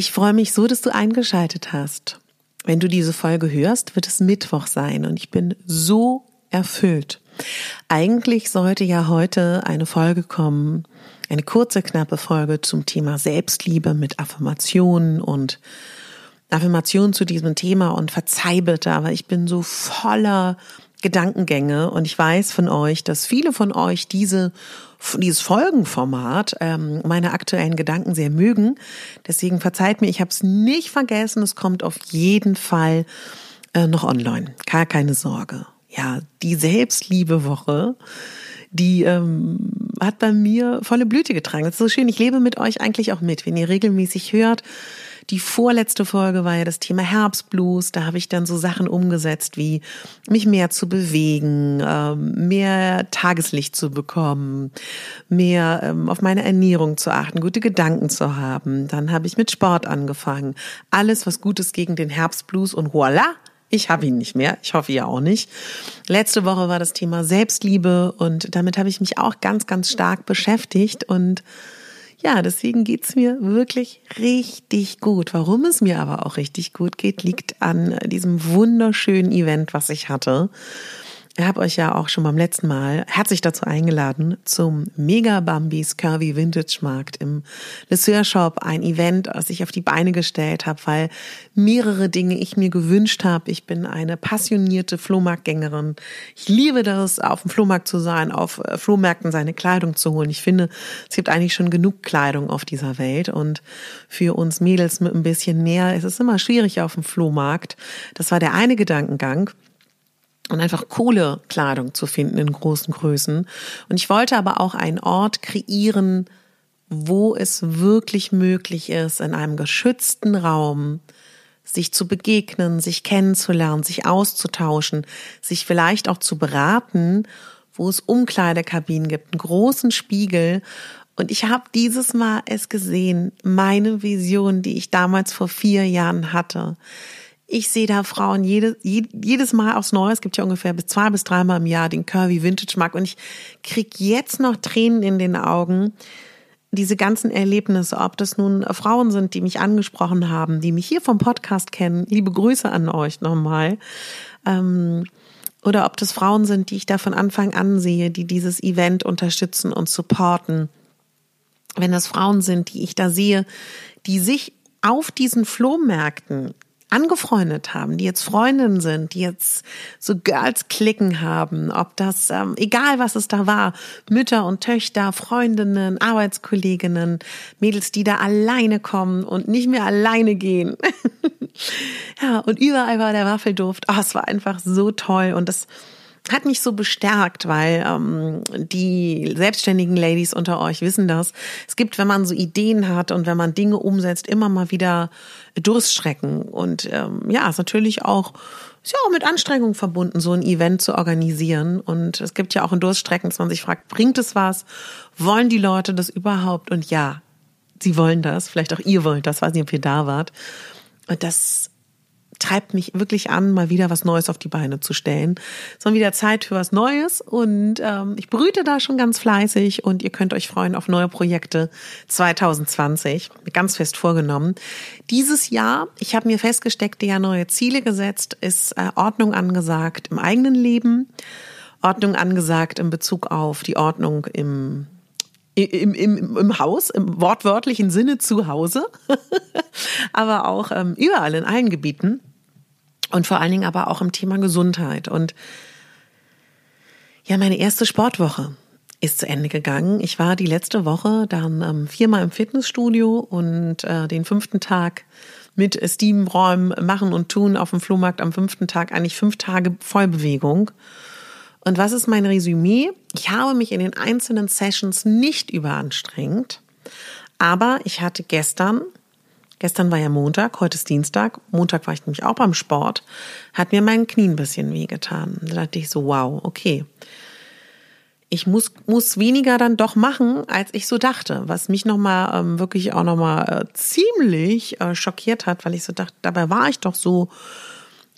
Ich freue mich so, dass du eingeschaltet hast. Wenn du diese Folge hörst, wird es Mittwoch sein und ich bin so erfüllt. Eigentlich sollte ja heute eine Folge kommen, eine kurze, knappe Folge zum Thema Selbstliebe mit Affirmationen und Affirmationen zu diesem Thema und verzeih bitte, aber ich bin so voller Gedankengänge und ich weiß von euch, dass viele von euch diese dieses Folgenformat ähm, meine aktuellen Gedanken sehr mögen. Deswegen verzeiht mir, ich habe es nicht vergessen. Es kommt auf jeden Fall äh, noch online. Gar keine Sorge. Ja, die Selbstliebewoche, die ähm, hat bei mir volle Blüte getragen. Das ist so schön. Ich lebe mit euch eigentlich auch mit. Wenn ihr regelmäßig hört, die vorletzte Folge war ja das Thema Herbstblues. Da habe ich dann so Sachen umgesetzt wie mich mehr zu bewegen, ähm, mehr Tageslicht zu bekommen, mehr ähm, auf meine Ernährung zu achten, gute Gedanken zu haben. Dann habe ich mit Sport angefangen. Alles, was Gutes gegen den Herbstblues und voila, ich habe ihn nicht mehr. Ich hoffe ihr auch nicht. Letzte Woche war das Thema Selbstliebe und damit habe ich mich auch ganz, ganz stark beschäftigt und ja, deswegen geht's mir wirklich richtig gut. Warum es mir aber auch richtig gut geht, liegt an diesem wunderschönen Event, was ich hatte. Ich habe euch ja auch schon beim letzten Mal herzlich dazu eingeladen zum Mega Bambis Curvy Vintage Markt im Lesseur Shop. Ein Event, das ich auf die Beine gestellt habe, weil mehrere Dinge ich mir gewünscht habe. Ich bin eine passionierte Flohmarktgängerin. Ich liebe das, auf dem Flohmarkt zu sein, auf äh, Flohmärkten seine Kleidung zu holen. Ich finde, es gibt eigentlich schon genug Kleidung auf dieser Welt und für uns Mädels mit ein bisschen mehr ist es immer schwierig auf dem Flohmarkt. Das war der eine Gedankengang und einfach coole Kleidung zu finden in großen Größen. Und ich wollte aber auch einen Ort kreieren, wo es wirklich möglich ist, in einem geschützten Raum sich zu begegnen, sich kennenzulernen, sich auszutauschen, sich vielleicht auch zu beraten, wo es Umkleidekabinen gibt, einen großen Spiegel. Und ich habe dieses Mal es gesehen, meine Vision, die ich damals vor vier Jahren hatte ich sehe da Frauen jede, jedes Mal aufs Neue. Es gibt ja ungefähr bis zwei bis dreimal im Jahr den Curvy Vintage Markt und ich krieg jetzt noch Tränen in den Augen. Diese ganzen Erlebnisse, ob das nun Frauen sind, die mich angesprochen haben, die mich hier vom Podcast kennen, liebe Grüße an euch nochmal. Ähm, oder ob das Frauen sind, die ich da von Anfang an sehe, die dieses Event unterstützen und supporten. Wenn das Frauen sind, die ich da sehe, die sich auf diesen Flohmärkten angefreundet haben, die jetzt Freundinnen sind, die jetzt so Girls klicken haben, ob das, ähm, egal was es da war, Mütter und Töchter, Freundinnen, Arbeitskolleginnen, Mädels, die da alleine kommen und nicht mehr alleine gehen. ja, und überall war der Waffelduft. Oh, es war einfach so toll und das hat mich so bestärkt, weil ähm, die selbstständigen Ladies unter euch wissen das. Es gibt, wenn man so Ideen hat und wenn man Dinge umsetzt, immer mal wieder Durststrecken. Und ähm, ja, ist natürlich auch, ist ja auch mit Anstrengung verbunden, so ein Event zu organisieren. Und es gibt ja auch in Durststrecken, dass man sich fragt, bringt es was? Wollen die Leute das überhaupt? Und ja, sie wollen das. Vielleicht auch ihr wollt das, weiß nicht, ob ihr da wart. Und das treibt mich wirklich an, mal wieder was Neues auf die Beine zu stellen. Es ist wieder Zeit für was Neues und ähm, ich brüte da schon ganz fleißig und ihr könnt euch freuen auf neue Projekte 2020. Ganz fest vorgenommen. Dieses Jahr, ich habe mir festgesteckt, ja neue Ziele gesetzt, ist äh, Ordnung angesagt im eigenen Leben, Ordnung angesagt in Bezug auf die Ordnung im im, im, im Haus, im wortwörtlichen Sinne zu Hause, aber auch ähm, überall in allen Gebieten und vor allen Dingen aber auch im Thema Gesundheit. Und ja, meine erste Sportwoche ist zu Ende gegangen. Ich war die letzte Woche dann ähm, viermal im Fitnessstudio und äh, den fünften Tag mit Steamräumen machen und tun auf dem Flohmarkt am fünften Tag eigentlich fünf Tage Vollbewegung. Und was ist mein Resümee? Ich habe mich in den einzelnen Sessions nicht überanstrengt, aber ich hatte gestern, gestern war ja Montag, heute ist Dienstag, Montag war ich nämlich auch beim Sport, hat mir mein Knie ein bisschen wehgetan. Da dachte ich so, wow, okay. Ich muss, muss weniger dann doch machen, als ich so dachte, was mich nochmal ähm, wirklich auch nochmal äh, ziemlich äh, schockiert hat, weil ich so dachte, dabei war ich doch so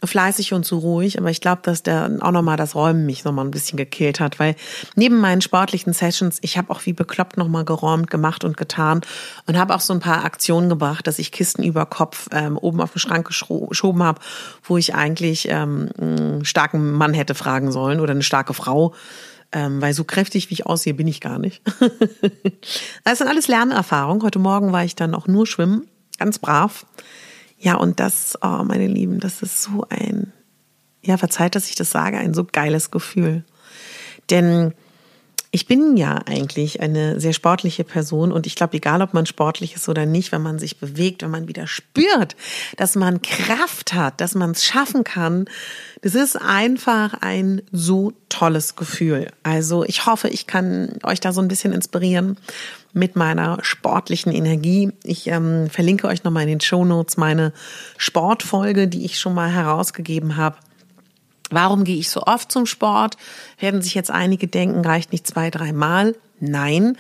fleißig und so ruhig, aber ich glaube, dass der auch nochmal das Räumen mich nochmal ein bisschen gekillt hat, weil neben meinen sportlichen Sessions, ich habe auch wie bekloppt nochmal geräumt, gemacht und getan und habe auch so ein paar Aktionen gebracht, dass ich Kisten über Kopf ähm, oben auf den Schrank geschoben habe, wo ich eigentlich ähm, einen starken Mann hätte fragen sollen oder eine starke Frau, ähm, weil so kräftig wie ich aussehe, bin ich gar nicht. das sind alles Lernerfahrungen. Heute Morgen war ich dann auch nur schwimmen, ganz brav. Ja, und das, oh, meine Lieben, das ist so ein, ja, verzeiht, dass ich das sage, ein so geiles Gefühl. Denn ich bin ja eigentlich eine sehr sportliche Person und ich glaube, egal ob man sportlich ist oder nicht, wenn man sich bewegt, wenn man wieder spürt, dass man Kraft hat, dass man es schaffen kann, das ist einfach ein so tolles Gefühl. Also ich hoffe, ich kann euch da so ein bisschen inspirieren mit meiner sportlichen Energie. Ich ähm, verlinke euch nochmal in den Show Notes meine Sportfolge, die ich schon mal herausgegeben habe. Warum gehe ich so oft zum Sport? Werden sich jetzt einige denken, reicht nicht zwei, drei Mal. Nein,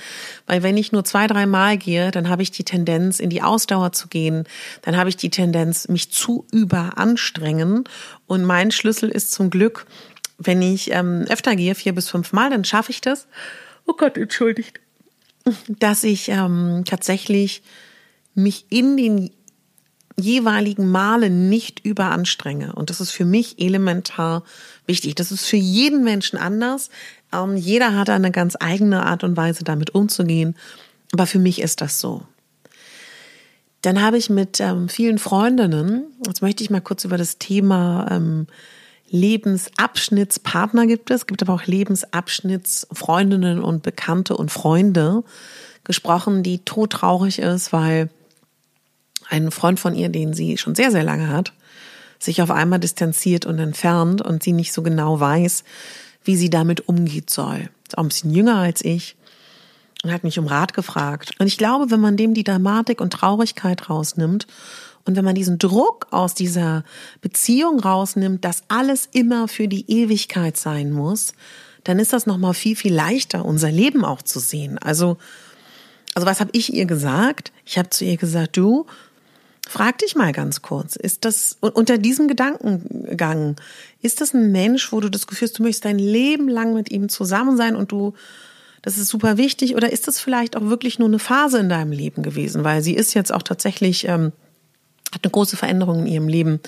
weil wenn ich nur zwei, drei Mal gehe, dann habe ich die Tendenz, in die Ausdauer zu gehen. Dann habe ich die Tendenz, mich zu überanstrengen. Und mein Schlüssel ist zum Glück, wenn ich ähm, öfter gehe, vier bis fünf Mal, dann schaffe ich das. Oh Gott, entschuldigt dass ich ähm, tatsächlich mich in den jeweiligen Malen nicht überanstrenge. Und das ist für mich elementar wichtig. Das ist für jeden Menschen anders. Ähm, jeder hat eine ganz eigene Art und Weise, damit umzugehen. Aber für mich ist das so. Dann habe ich mit ähm, vielen Freundinnen, jetzt möchte ich mal kurz über das Thema ähm, Lebensabschnittspartner gibt es, gibt aber auch Lebensabschnittsfreundinnen und Bekannte und Freunde gesprochen, die todtraurig ist, weil ein Freund von ihr, den sie schon sehr, sehr lange hat, sich auf einmal distanziert und entfernt und sie nicht so genau weiß, wie sie damit umgeht soll. Ist auch ein bisschen jünger als ich und hat mich um Rat gefragt. Und ich glaube, wenn man dem die Dramatik und Traurigkeit rausnimmt und wenn man diesen Druck aus dieser Beziehung rausnimmt, dass alles immer für die Ewigkeit sein muss, dann ist das nochmal viel, viel leichter, unser Leben auch zu sehen. Also, also was habe ich ihr gesagt? Ich habe zu ihr gesagt, du, frag dich mal ganz kurz, ist das unter diesem Gedankengang, ist das ein Mensch, wo du das Gefühl hast, du möchtest dein Leben lang mit ihm zusammen sein und du das ist super wichtig oder ist das vielleicht auch wirklich nur eine Phase in deinem Leben gewesen? Weil sie ist jetzt auch tatsächlich ähm, hat eine große Veränderung in ihrem Leben,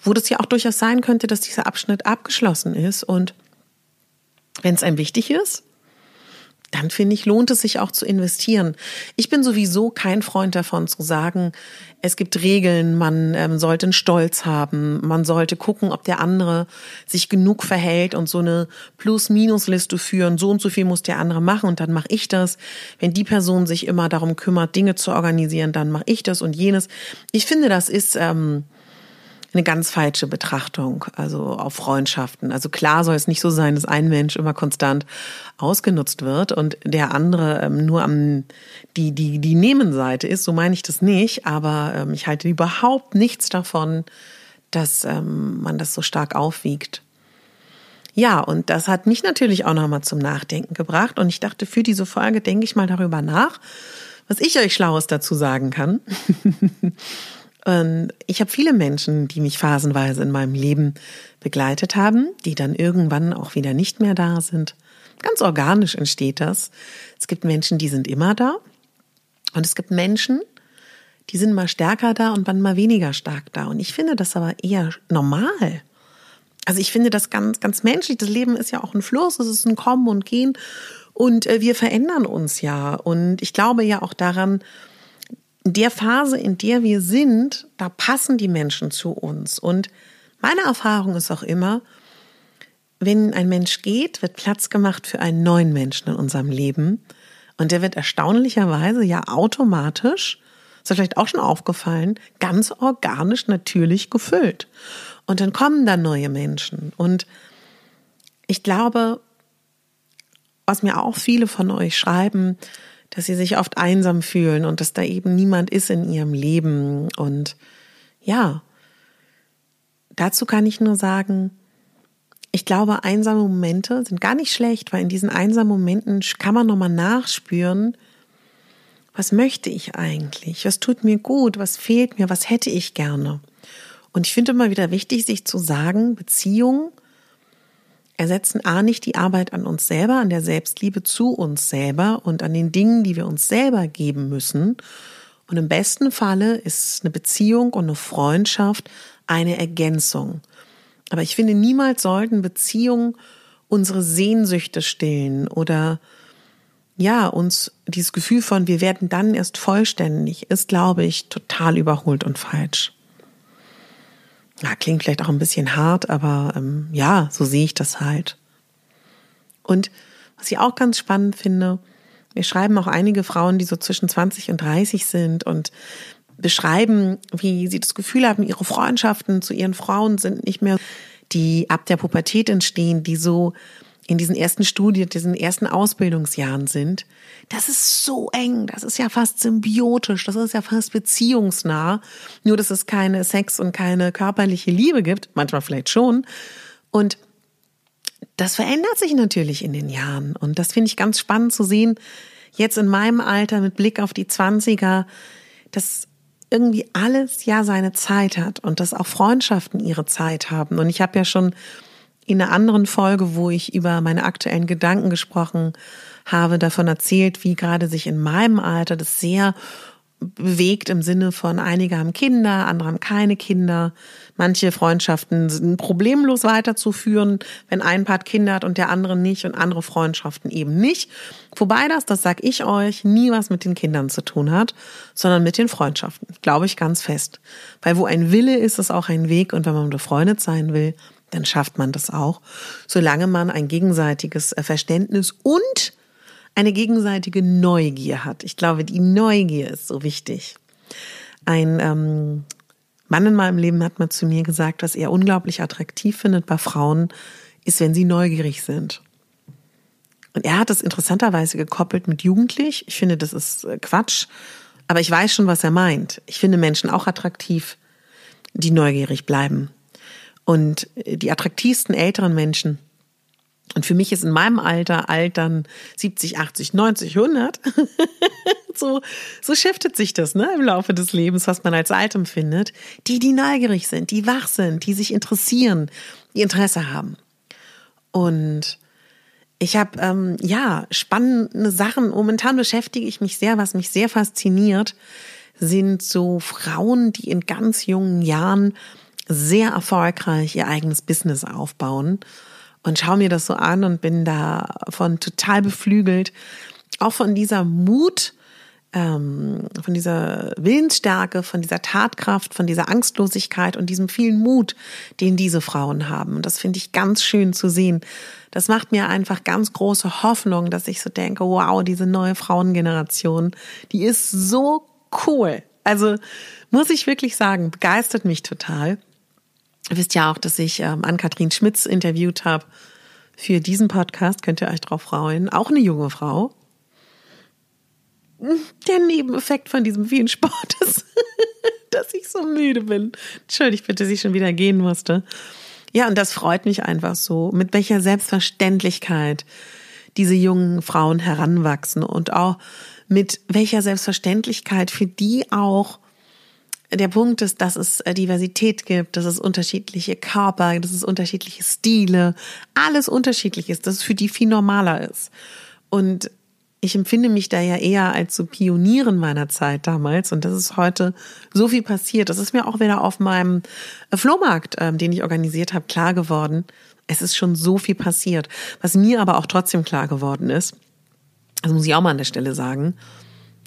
wo das ja auch durchaus sein könnte, dass dieser Abschnitt abgeschlossen ist. Und wenn es einem wichtig ist, dann finde ich, lohnt es sich auch zu investieren. Ich bin sowieso kein Freund davon zu sagen, es gibt Regeln, man ähm, sollte einen Stolz haben, man sollte gucken, ob der andere sich genug verhält und so eine Plus-Minus-Liste führen, so und so viel muss der andere machen und dann mache ich das. Wenn die Person sich immer darum kümmert, Dinge zu organisieren, dann mache ich das und jenes. Ich finde, das ist ähm, eine ganz falsche Betrachtung, also auf Freundschaften. Also klar soll es nicht so sein, dass ein Mensch immer konstant ausgenutzt wird und der andere ähm, nur am die die die Nehmenseite ist. So meine ich das nicht, aber ähm, ich halte überhaupt nichts davon, dass ähm, man das so stark aufwiegt. Ja, und das hat mich natürlich auch nochmal zum Nachdenken gebracht. Und ich dachte, für diese Folge denke ich mal darüber nach, was ich euch Schlaues dazu sagen kann. Und ich habe viele Menschen, die mich phasenweise in meinem Leben begleitet haben, die dann irgendwann auch wieder nicht mehr da sind. Ganz organisch entsteht das. Es gibt Menschen, die sind immer da. Und es gibt Menschen, die sind mal stärker da und dann mal weniger stark da. Und ich finde das aber eher normal. Also ich finde das ganz, ganz menschlich. Das Leben ist ja auch ein Fluss, es ist ein Kommen und Gehen. Und äh, wir verändern uns ja. Und ich glaube ja auch daran, in der Phase, in der wir sind, da passen die Menschen zu uns. Und meine Erfahrung ist auch immer, wenn ein Mensch geht, wird Platz gemacht für einen neuen Menschen in unserem Leben. Und der wird erstaunlicherweise ja automatisch, ist ja vielleicht auch schon aufgefallen, ganz organisch natürlich gefüllt. Und dann kommen da neue Menschen. Und ich glaube, was mir auch viele von euch schreiben, dass sie sich oft einsam fühlen und dass da eben niemand ist in ihrem Leben. Und ja, dazu kann ich nur sagen, ich glaube, einsame Momente sind gar nicht schlecht, weil in diesen einsamen Momenten kann man nochmal nachspüren, was möchte ich eigentlich? Was tut mir gut? Was fehlt mir? Was hätte ich gerne? Und ich finde immer wieder wichtig, sich zu sagen, Ersetzen A nicht die Arbeit an uns selber, an der Selbstliebe zu uns selber und an den Dingen, die wir uns selber geben müssen. Und im besten Falle ist eine Beziehung und eine Freundschaft eine Ergänzung. Aber ich finde, niemals sollten Beziehungen unsere Sehnsüchte stillen oder ja, uns dieses Gefühl von, wir werden dann erst vollständig, ist, glaube ich, total überholt und falsch. Ja, klingt vielleicht auch ein bisschen hart, aber ähm, ja, so sehe ich das halt. Und was ich auch ganz spannend finde, wir schreiben auch einige Frauen, die so zwischen 20 und 30 sind und beschreiben, wie sie das Gefühl haben, ihre Freundschaften zu ihren Frauen sind nicht mehr die ab der Pubertät entstehen, die so in diesen ersten Studien, diesen ersten Ausbildungsjahren sind. Das ist so eng, das ist ja fast symbiotisch, das ist ja fast beziehungsnah. Nur, dass es keine Sex und keine körperliche Liebe gibt, manchmal vielleicht schon. Und das verändert sich natürlich in den Jahren. Und das finde ich ganz spannend zu sehen, jetzt in meinem Alter mit Blick auf die Zwanziger, dass irgendwie alles ja seine Zeit hat und dass auch Freundschaften ihre Zeit haben. Und ich habe ja schon in einer anderen Folge, wo ich über meine aktuellen Gedanken gesprochen habe, davon erzählt, wie gerade sich in meinem Alter das sehr bewegt im Sinne von einige haben Kinder, andere haben keine Kinder. Manche Freundschaften sind problemlos weiterzuführen, wenn ein Part Kinder hat und der andere nicht und andere Freundschaften eben nicht. Wobei das, das sag ich euch, nie was mit den Kindern zu tun hat, sondern mit den Freundschaften. Glaube ich ganz fest. Weil wo ein Wille ist, ist auch ein Weg und wenn man befreundet sein will, dann schafft man das auch, solange man ein gegenseitiges Verständnis und eine gegenseitige Neugier hat. Ich glaube, die Neugier ist so wichtig. Ein ähm, Mann in meinem Leben hat mal zu mir gesagt, was er unglaublich attraktiv findet bei Frauen, ist, wenn sie neugierig sind. Und er hat das interessanterweise gekoppelt mit jugendlich. Ich finde, das ist äh, Quatsch. Aber ich weiß schon, was er meint. Ich finde Menschen auch attraktiv, die neugierig bleiben. Und äh, die attraktivsten älteren Menschen, und für mich ist in meinem Alter alt dann 70, 80, 90, 100. so, so shiftet sich das ne, im Laufe des Lebens, was man als alt empfindet. Die, die neugierig sind, die wach sind, die sich interessieren, die Interesse haben. Und ich habe ähm, ja spannende Sachen. Momentan beschäftige ich mich sehr, was mich sehr fasziniert, sind so Frauen, die in ganz jungen Jahren sehr erfolgreich ihr eigenes Business aufbauen und schaue mir das so an und bin davon total beflügelt. Auch von dieser Mut, ähm, von dieser Willensstärke, von dieser Tatkraft, von dieser Angstlosigkeit und diesem vielen Mut, den diese Frauen haben. Und das finde ich ganz schön zu sehen. Das macht mir einfach ganz große Hoffnung, dass ich so denke, wow, diese neue Frauengeneration, die ist so cool. Also muss ich wirklich sagen, begeistert mich total. Ihr wisst ja auch, dass ich ähm, Ann-Kathrin Schmitz interviewt habe für diesen Podcast. Könnt ihr euch drauf freuen. Auch eine junge Frau. Der Nebeneffekt von diesem vielen Sport ist, dass ich so müde bin. Entschuldigt bitte, dass ich schon wieder gehen musste. Ja, und das freut mich einfach so, mit welcher Selbstverständlichkeit diese jungen Frauen heranwachsen und auch mit welcher Selbstverständlichkeit für die auch der Punkt ist, dass es äh, Diversität gibt, dass es unterschiedliche Körper, dass es unterschiedliche Stile, alles unterschiedlich ist, dass es für die viel normaler ist. Und ich empfinde mich da ja eher als so Pionierin meiner Zeit damals und das ist heute so viel passiert. Das ist mir auch wieder auf meinem äh, Flohmarkt, ähm, den ich organisiert habe, klar geworden. Es ist schon so viel passiert. Was mir aber auch trotzdem klar geworden ist, das muss ich auch mal an der Stelle sagen,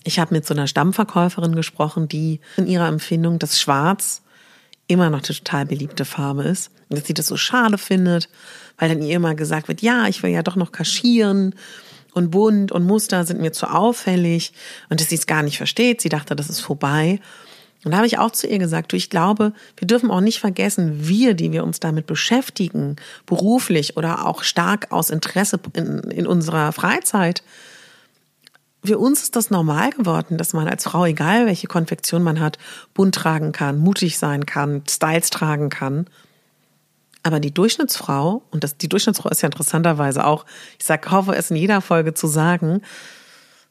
ich habe mit so einer Stammverkäuferin gesprochen, die in ihrer Empfindung das Schwarz immer noch eine total beliebte Farbe ist. Und dass sie das so schade findet, weil dann ihr immer gesagt wird, ja, ich will ja doch noch kaschieren und bunt und Muster sind mir zu auffällig und dass sie es gar nicht versteht. Sie dachte, das ist vorbei. Und da habe ich auch zu ihr gesagt, du, ich glaube, wir dürfen auch nicht vergessen, wir, die wir uns damit beschäftigen, beruflich oder auch stark aus Interesse in, in unserer Freizeit, für uns ist das normal geworden, dass man als Frau, egal welche Konfektion man hat, bunt tragen kann, mutig sein kann, Styles tragen kann. Aber die Durchschnittsfrau, und das, die Durchschnittsfrau ist ja interessanterweise auch, ich sag, hoffe es in jeder Folge zu sagen,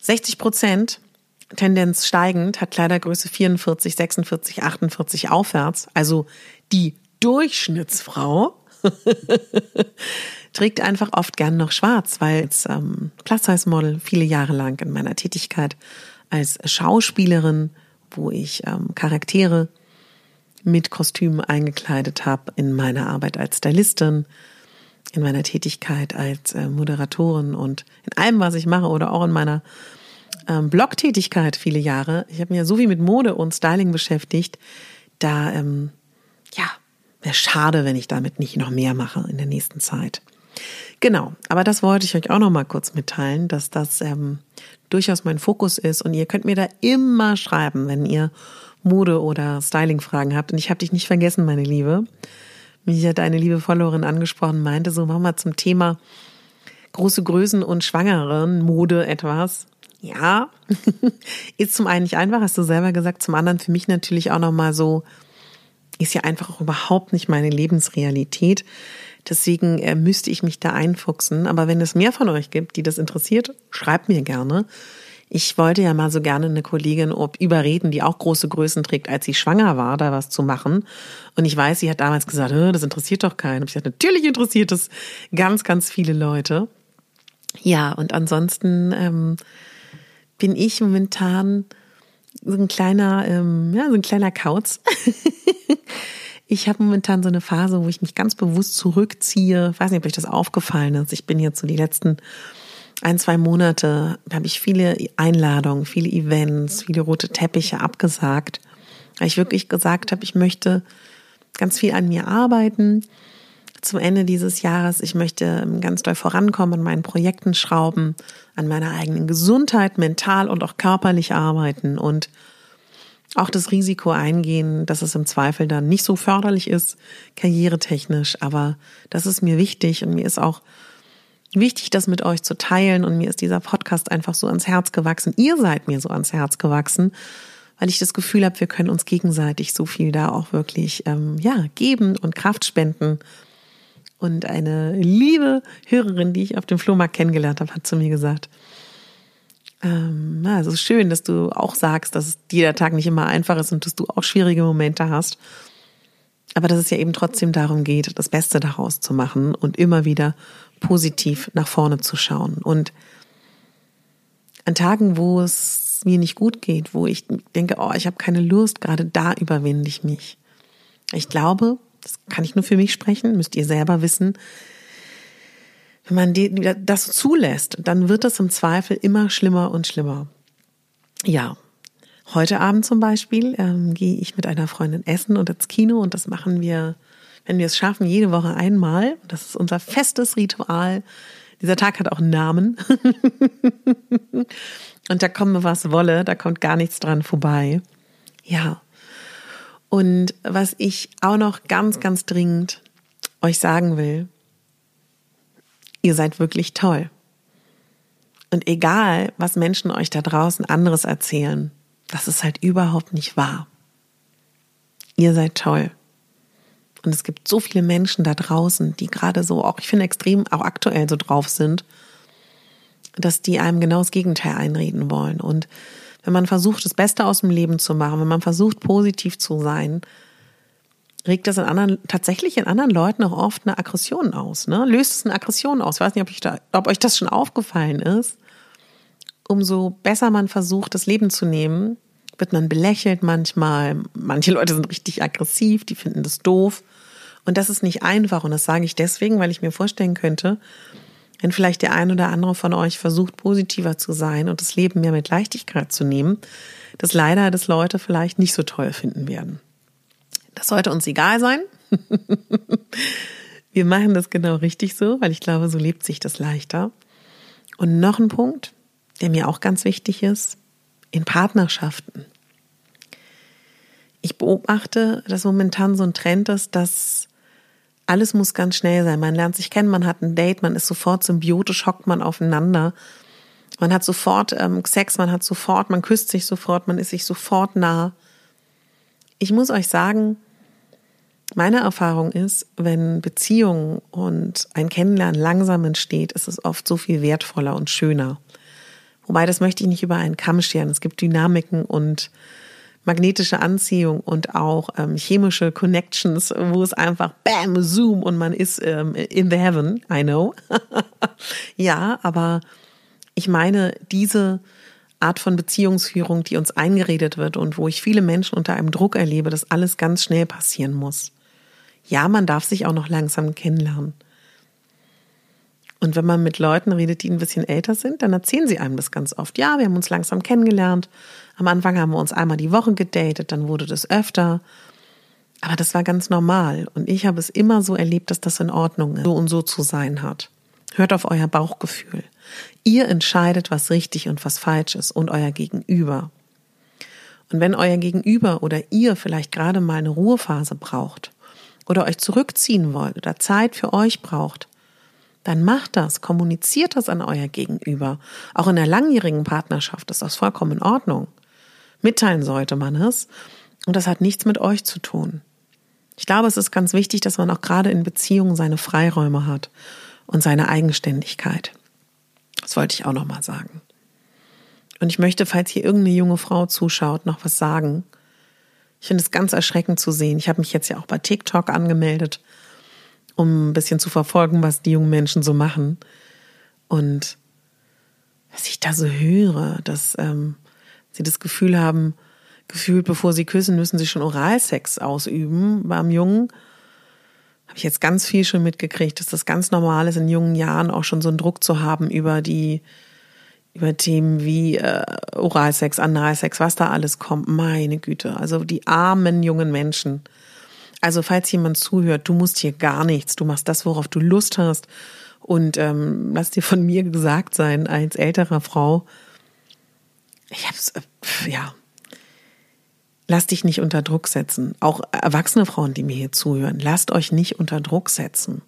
60 Prozent, Tendenz steigend, hat Kleidergröße 44, 46, 48 aufwärts. Also die Durchschnittsfrau trägt einfach oft gern noch schwarz, weil als ähm, Plus-Size-Model viele Jahre lang in meiner Tätigkeit als Schauspielerin, wo ich ähm, Charaktere mit Kostümen eingekleidet habe, in meiner Arbeit als Stylistin, in meiner Tätigkeit als äh, Moderatorin und in allem, was ich mache oder auch in meiner ähm, Blogtätigkeit viele Jahre. Ich habe mich ja so wie mit Mode und Styling beschäftigt, da ähm, ja wäre schade, wenn ich damit nicht noch mehr mache in der nächsten Zeit. Genau, aber das wollte ich euch auch noch mal kurz mitteilen, dass das ähm, durchaus mein Fokus ist und ihr könnt mir da immer schreiben, wenn ihr Mode- oder Styling-Fragen habt. Und ich habe dich nicht vergessen, meine Liebe. Mich hat eine liebe Followerin angesprochen, meinte so, machen wir zum Thema große Größen und Schwangeren Mode etwas. Ja, ist zum einen nicht einfach, hast du selber gesagt, zum anderen für mich natürlich auch nochmal so, ist ja einfach auch überhaupt nicht meine Lebensrealität. Deswegen äh, müsste ich mich da einfuchsen. Aber wenn es mehr von euch gibt, die das interessiert, schreibt mir gerne. Ich wollte ja mal so gerne eine Kollegin überreden, die auch große Größen trägt, als sie schwanger war, da was zu machen. Und ich weiß, sie hat damals gesagt, das interessiert doch keinen. Und ich dachte, natürlich interessiert es ganz, ganz viele Leute. Ja, und ansonsten ähm, bin ich momentan so ein kleiner, ähm, ja, so ein kleiner Kauz. Ich habe momentan so eine Phase, wo ich mich ganz bewusst zurückziehe. Ich weiß nicht, ob euch das aufgefallen ist. Ich bin jetzt so die letzten ein, zwei Monate, habe ich viele Einladungen, viele Events, viele rote Teppiche abgesagt. Weil ich wirklich gesagt habe, ich möchte ganz viel an mir arbeiten. Zum Ende dieses Jahres, ich möchte ganz doll vorankommen, an meinen Projekten schrauben, an meiner eigenen Gesundheit, mental und auch körperlich arbeiten und auch das Risiko eingehen, dass es im Zweifel dann nicht so förderlich ist, karrieretechnisch. Aber das ist mir wichtig und mir ist auch wichtig, das mit euch zu teilen. Und mir ist dieser Podcast einfach so ans Herz gewachsen. Ihr seid mir so ans Herz gewachsen, weil ich das Gefühl habe, wir können uns gegenseitig so viel da auch wirklich ähm, ja geben und Kraft spenden. Und eine liebe Hörerin, die ich auf dem Flohmarkt kennengelernt habe, hat zu mir gesagt, ähm, ja, es ist schön, dass du auch sagst, dass jeder Tag nicht immer einfach ist und dass du auch schwierige Momente hast. Aber dass es ja eben trotzdem darum geht, das Beste daraus zu machen und immer wieder positiv nach vorne zu schauen. Und an Tagen, wo es mir nicht gut geht, wo ich denke, oh, ich habe keine Lust, gerade da überwinde ich mich. Ich glaube, das kann ich nur für mich sprechen, müsst ihr selber wissen, wenn man das zulässt, dann wird das im Zweifel immer schlimmer und schlimmer. Ja, heute Abend zum Beispiel ähm, gehe ich mit einer Freundin essen und ins Kino und das machen wir, wenn wir es schaffen, jede Woche einmal. Das ist unser festes Ritual. Dieser Tag hat auch einen Namen. und da komme was wolle, da kommt gar nichts dran vorbei. Ja. Und was ich auch noch ganz, ganz dringend euch sagen will, Ihr seid wirklich toll. Und egal, was Menschen euch da draußen anderes erzählen, das ist halt überhaupt nicht wahr. Ihr seid toll. Und es gibt so viele Menschen da draußen, die gerade so, auch ich finde extrem, auch aktuell so drauf sind, dass die einem genau das Gegenteil einreden wollen. Und wenn man versucht, das Beste aus dem Leben zu machen, wenn man versucht, positiv zu sein, regt das in anderen, tatsächlich in anderen Leuten auch oft eine Aggression aus, ne? Löst es eine Aggression aus. Ich weiß nicht, ob, ich da, ob euch das schon aufgefallen ist. Umso besser man versucht, das Leben zu nehmen, wird man belächelt manchmal. Manche Leute sind richtig aggressiv, die finden das doof. Und das ist nicht einfach. Und das sage ich deswegen, weil ich mir vorstellen könnte, wenn vielleicht der ein oder andere von euch versucht, positiver zu sein und das Leben mehr mit Leichtigkeit zu nehmen, dass leider das Leute vielleicht nicht so toll finden werden. Das sollte uns egal sein. Wir machen das genau richtig so, weil ich glaube, so lebt sich das leichter. Und noch ein Punkt, der mir auch ganz wichtig ist, in Partnerschaften. Ich beobachte, dass momentan so ein Trend ist, dass alles muss ganz schnell sein. Man lernt sich kennen, man hat ein Date, man ist sofort symbiotisch, hockt man aufeinander. Man hat sofort ähm, Sex, man hat sofort, man küsst sich sofort, man ist sich sofort nah. Ich muss euch sagen, meine Erfahrung ist, wenn Beziehungen und ein Kennenlernen langsam entsteht, ist es oft so viel wertvoller und schöner. Wobei, das möchte ich nicht über einen Kamm scheren. Es gibt Dynamiken und magnetische Anziehung und auch ähm, chemische Connections, wo es einfach bam, zoom und man ist ähm, in the heaven, I know. ja, aber ich meine, diese Art von Beziehungsführung, die uns eingeredet wird und wo ich viele Menschen unter einem Druck erlebe, dass alles ganz schnell passieren muss. Ja, man darf sich auch noch langsam kennenlernen. Und wenn man mit Leuten redet, die ein bisschen älter sind, dann erzählen sie einem das ganz oft. Ja, wir haben uns langsam kennengelernt. Am Anfang haben wir uns einmal die Woche gedatet, dann wurde das öfter. Aber das war ganz normal. Und ich habe es immer so erlebt, dass das in Ordnung ist, so und so zu sein hat. Hört auf euer Bauchgefühl. Ihr entscheidet, was richtig und was falsch ist und euer Gegenüber. Und wenn euer Gegenüber oder ihr vielleicht gerade mal eine Ruhephase braucht oder euch zurückziehen wollt oder Zeit für euch braucht, dann macht das, kommuniziert das an euer Gegenüber. Auch in der langjährigen Partnerschaft ist das vollkommen in Ordnung. Mitteilen sollte man es. Und das hat nichts mit euch zu tun. Ich glaube, es ist ganz wichtig, dass man auch gerade in Beziehungen seine Freiräume hat und seine Eigenständigkeit. Das wollte ich auch nochmal sagen. Und ich möchte, falls hier irgendeine junge Frau zuschaut, noch was sagen. Ich finde es ganz erschreckend zu sehen. Ich habe mich jetzt ja auch bei TikTok angemeldet um ein bisschen zu verfolgen, was die jungen Menschen so machen. Und was ich da so höre, dass ähm, sie das Gefühl haben, gefühlt, bevor sie küssen, müssen sie schon Oralsex ausüben beim Jungen. Habe ich jetzt ganz viel schon mitgekriegt, dass das ganz normal ist, in jungen Jahren auch schon so einen Druck zu haben über die, über Themen wie äh, Oralsex, Analsex, was da alles kommt. Meine Güte, also die armen jungen Menschen. Also falls jemand zuhört, du musst hier gar nichts, du machst das, worauf du Lust hast. Und ähm, lass dir von mir gesagt sein, als älterer Frau, ich hab's, ja, lass dich nicht unter Druck setzen. Auch erwachsene Frauen, die mir hier zuhören, lasst euch nicht unter Druck setzen.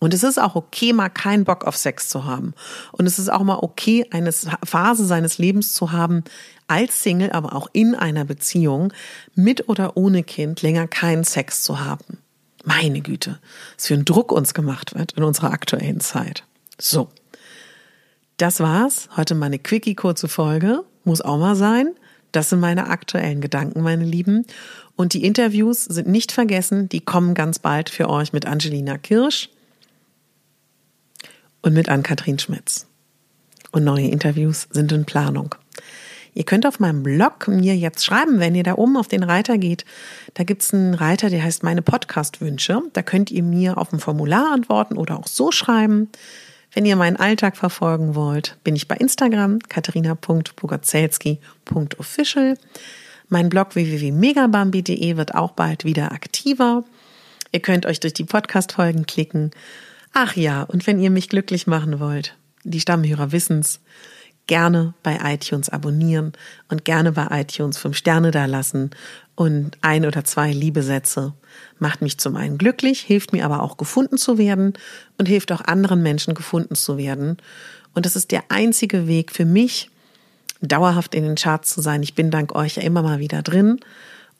Und es ist auch okay, mal keinen Bock auf Sex zu haben. Und es ist auch mal okay, eine Phase seines Lebens zu haben, als Single, aber auch in einer Beziehung, mit oder ohne Kind, länger keinen Sex zu haben. Meine Güte, was für ein Druck uns gemacht wird in unserer aktuellen Zeit. So. Das war's. Heute meine quickie kurze Folge. Muss auch mal sein. Das sind meine aktuellen Gedanken, meine Lieben. Und die Interviews sind nicht vergessen. Die kommen ganz bald für euch mit Angelina Kirsch und mit Ann-Kathrin Schmitz. Und neue Interviews sind in Planung. Ihr könnt auf meinem Blog mir jetzt schreiben, wenn ihr da oben auf den Reiter geht. Da gibt's einen Reiter, der heißt meine Podcast-Wünsche. Da könnt ihr mir auf ein Formular antworten oder auch so schreiben. Wenn ihr meinen Alltag verfolgen wollt, bin ich bei Instagram katharina.bogozelski.official. Mein Blog www.megabambi.de wird auch bald wieder aktiver. Ihr könnt euch durch die Podcast-Folgen klicken Ach ja, und wenn ihr mich glücklich machen wollt, die Stammhörer wissen's, gerne bei iTunes abonnieren und gerne bei iTunes fünf Sterne da lassen und ein oder zwei Liebesätze. Macht mich zum einen glücklich, hilft mir aber auch gefunden zu werden und hilft auch anderen Menschen gefunden zu werden. Und das ist der einzige Weg für mich, dauerhaft in den Charts zu sein. Ich bin dank euch ja immer mal wieder drin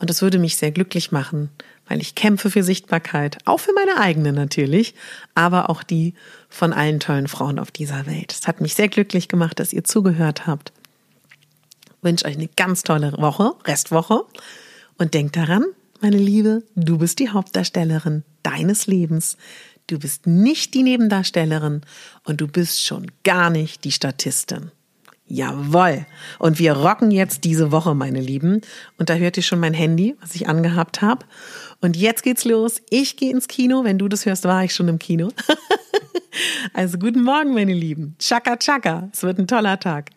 und das würde mich sehr glücklich machen, weil ich kämpfe für Sichtbarkeit, auch für meine eigene natürlich, aber auch die von allen tollen Frauen auf dieser Welt. Es hat mich sehr glücklich gemacht, dass ihr zugehört habt. wünsche euch eine ganz tolle Woche, Restwoche und denkt daran, meine Liebe, du bist die Hauptdarstellerin deines Lebens. Du bist nicht die Nebendarstellerin und du bist schon gar nicht die Statistin. Jawoll. Und wir rocken jetzt diese Woche, meine Lieben. Und da hört ihr schon mein Handy, was ich angehabt habe. Und jetzt geht's los. Ich gehe ins Kino. Wenn du das hörst, war ich schon im Kino. also guten Morgen, meine Lieben. Chaka, chaka. Es wird ein toller Tag.